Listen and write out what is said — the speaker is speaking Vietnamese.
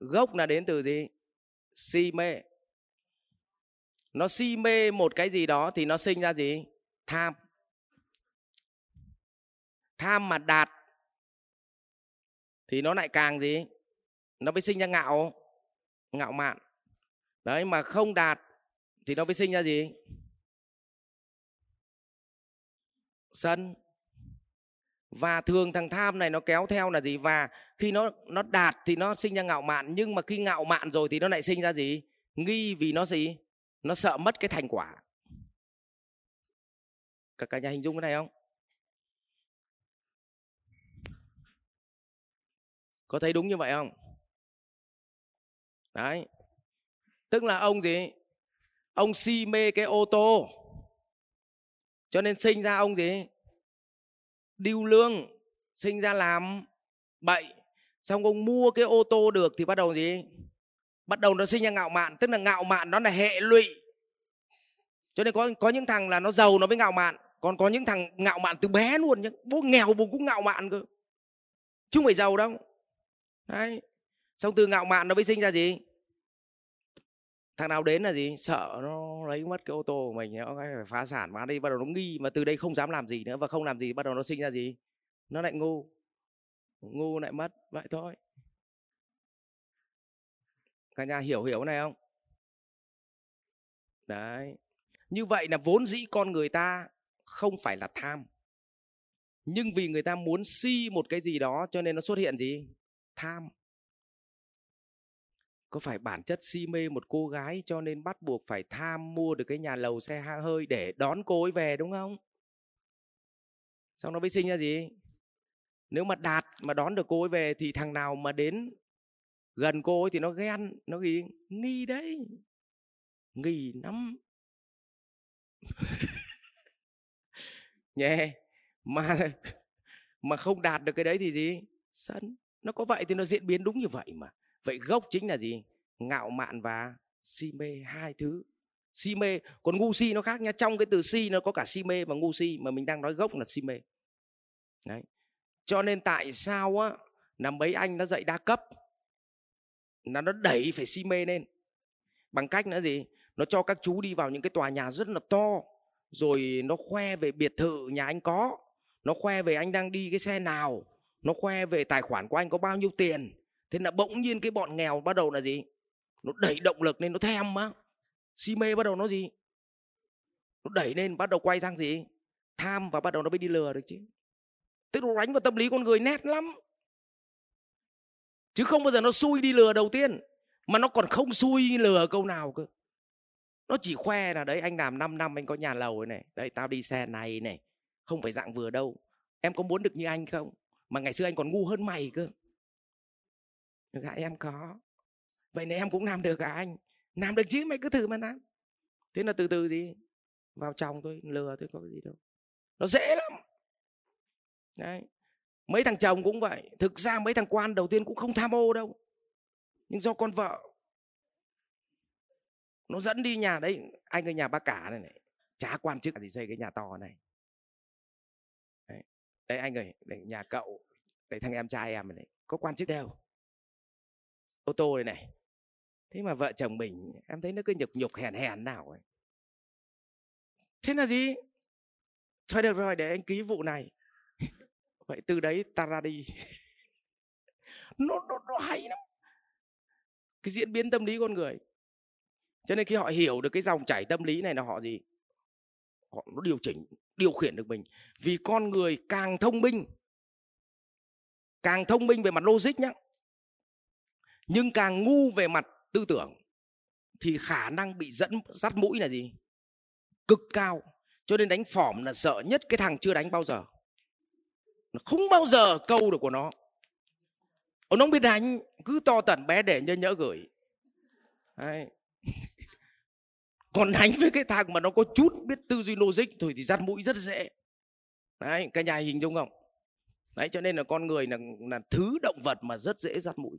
gốc là đến từ gì? Si mê. Nó si mê một cái gì đó thì nó sinh ra gì? Tham. Tham mà đạt thì nó lại càng gì? Nó mới sinh ra ngạo. Ngạo mạn. Đấy, mà không đạt thì nó mới sinh ra gì? Sân và thường thằng tham này nó kéo theo là gì? Và khi nó nó đạt thì nó sinh ra ngạo mạn, nhưng mà khi ngạo mạn rồi thì nó lại sinh ra gì? Nghi vì nó gì? Nó sợ mất cái thành quả. Cả cả nhà hình dung cái này không? Có thấy đúng như vậy không? Đấy. Tức là ông gì? Ông si mê cái ô tô. Cho nên sinh ra ông gì? Điêu lương sinh ra làm bậy, xong ông mua cái ô tô được thì bắt đầu gì? Bắt đầu nó sinh ra ngạo mạn, tức là ngạo mạn nó là hệ lụy. Cho nên có có những thằng là nó giàu nó mới ngạo mạn, còn có những thằng ngạo mạn từ bé luôn nhá, bố nghèo bố cũng ngạo mạn cơ. Chứ không phải giàu đâu. Đấy, xong từ ngạo mạn nó mới sinh ra gì? Thằng nào đến là gì? Sợ nó lấy mất cái ô tô của mình nó phải phá sản mà đây bắt đầu nó nghi mà từ đây không dám làm gì nữa và không làm gì bắt đầu nó sinh ra gì? Nó lại ngu. Ngu lại mất, vậy thôi. Cả nhà hiểu hiểu này không? Đấy. Như vậy là vốn dĩ con người ta không phải là tham. Nhưng vì người ta muốn si một cái gì đó cho nên nó xuất hiện gì? Tham có phải bản chất si mê một cô gái cho nên bắt buộc phải tham mua được cái nhà lầu xe hơi để đón cô ấy về, đúng không? Xong nó mới sinh ra gì? Nếu mà đạt, mà đón được cô ấy về thì thằng nào mà đến gần cô ấy thì nó ghen, nó gì nghi đấy. Nghi lắm. Nhé yeah. mà mà không đạt được cái đấy thì gì? Sân nó có vậy thì nó diễn biến đúng như vậy mà vậy gốc chính là gì? Ngạo mạn và si mê, hai thứ. Si mê, còn ngu si nó khác nha trong cái từ si nó có cả si mê và ngu si, mà mình đang nói gốc là si mê. Đấy. Cho nên tại sao á là mấy anh nó dạy đa cấp? Là nó đẩy phải si mê lên. Bằng cách nữa gì? Nó cho các chú đi vào những cái tòa nhà rất là to, rồi nó khoe về biệt thự nhà anh có. Nó khoe về anh đang đi cái xe nào. Nó khoe về tài khoản của anh có bao nhiêu tiền thế là bỗng nhiên cái bọn nghèo bắt đầu là gì? Nó đẩy động lực lên, nó thèm á. Si mê bắt đầu nó gì? Nó đẩy lên, bắt đầu quay sang gì? Tham và bắt đầu nó mới đi lừa được chứ. Tức nó đánh vào tâm lý con người nét lắm. Chứ không bao giờ nó xui đi lừa đầu tiên, mà nó còn không xui lừa câu nào cơ. Nó chỉ khoe là, đấy, anh làm 5 năm anh có nhà lầu này. Đấy, tao đi xe này này. Không phải dạng vừa đâu. Em có muốn được như anh không? Mà ngày xưa anh còn ngu hơn mày cơ dạ em có. Vậy nên em cũng làm được cả anh? Làm được chứ mày cứ thử mà làm thế là từ từ gì? Vào chồng tôi lừa tôi có gì đâu. Nó dễ lắm. Đấy. Mấy thằng chồng cũng vậy. Thực ra mấy thằng quan đầu tiên cũng không tham ô đâu. Nhưng do con vợ. Nó dẫn đi nhà đấy. Anh ở nhà ba cả này này. Chả quan chức gì xây cái nhà to này. Đấy, đấy anh ơi đấy, nhà cậu đấy thằng em trai em này. Có quan chức đâu ô tô này này. Thế mà vợ chồng mình em thấy nó cứ nhục nhục hèn hèn nào ấy. Thế là gì? Thôi được rồi để anh ký vụ này. Vậy từ đấy ta ra đi. Nó, nó, nó hay lắm. Cái diễn biến tâm lý con người. Cho nên khi họ hiểu được cái dòng chảy tâm lý này là họ gì? Họ nó điều chỉnh điều khiển được mình. Vì con người càng thông minh càng thông minh về mặt logic nhá nhưng càng ngu về mặt tư tưởng thì khả năng bị dẫn dắt mũi là gì? Cực cao. Cho nên đánh phỏm là sợ nhất cái thằng chưa đánh bao giờ. Nó không bao giờ câu được của nó. Ông nó không biết đánh, cứ to tận bé để nhớ nhớ gửi. Đấy. còn đánh với cái thằng mà nó có chút biết tư duy logic thôi thì dắt mũi rất dễ. Đấy cả nhà hình dung không? Đấy, cho nên là con người là là thứ động vật mà rất dễ dắt mũi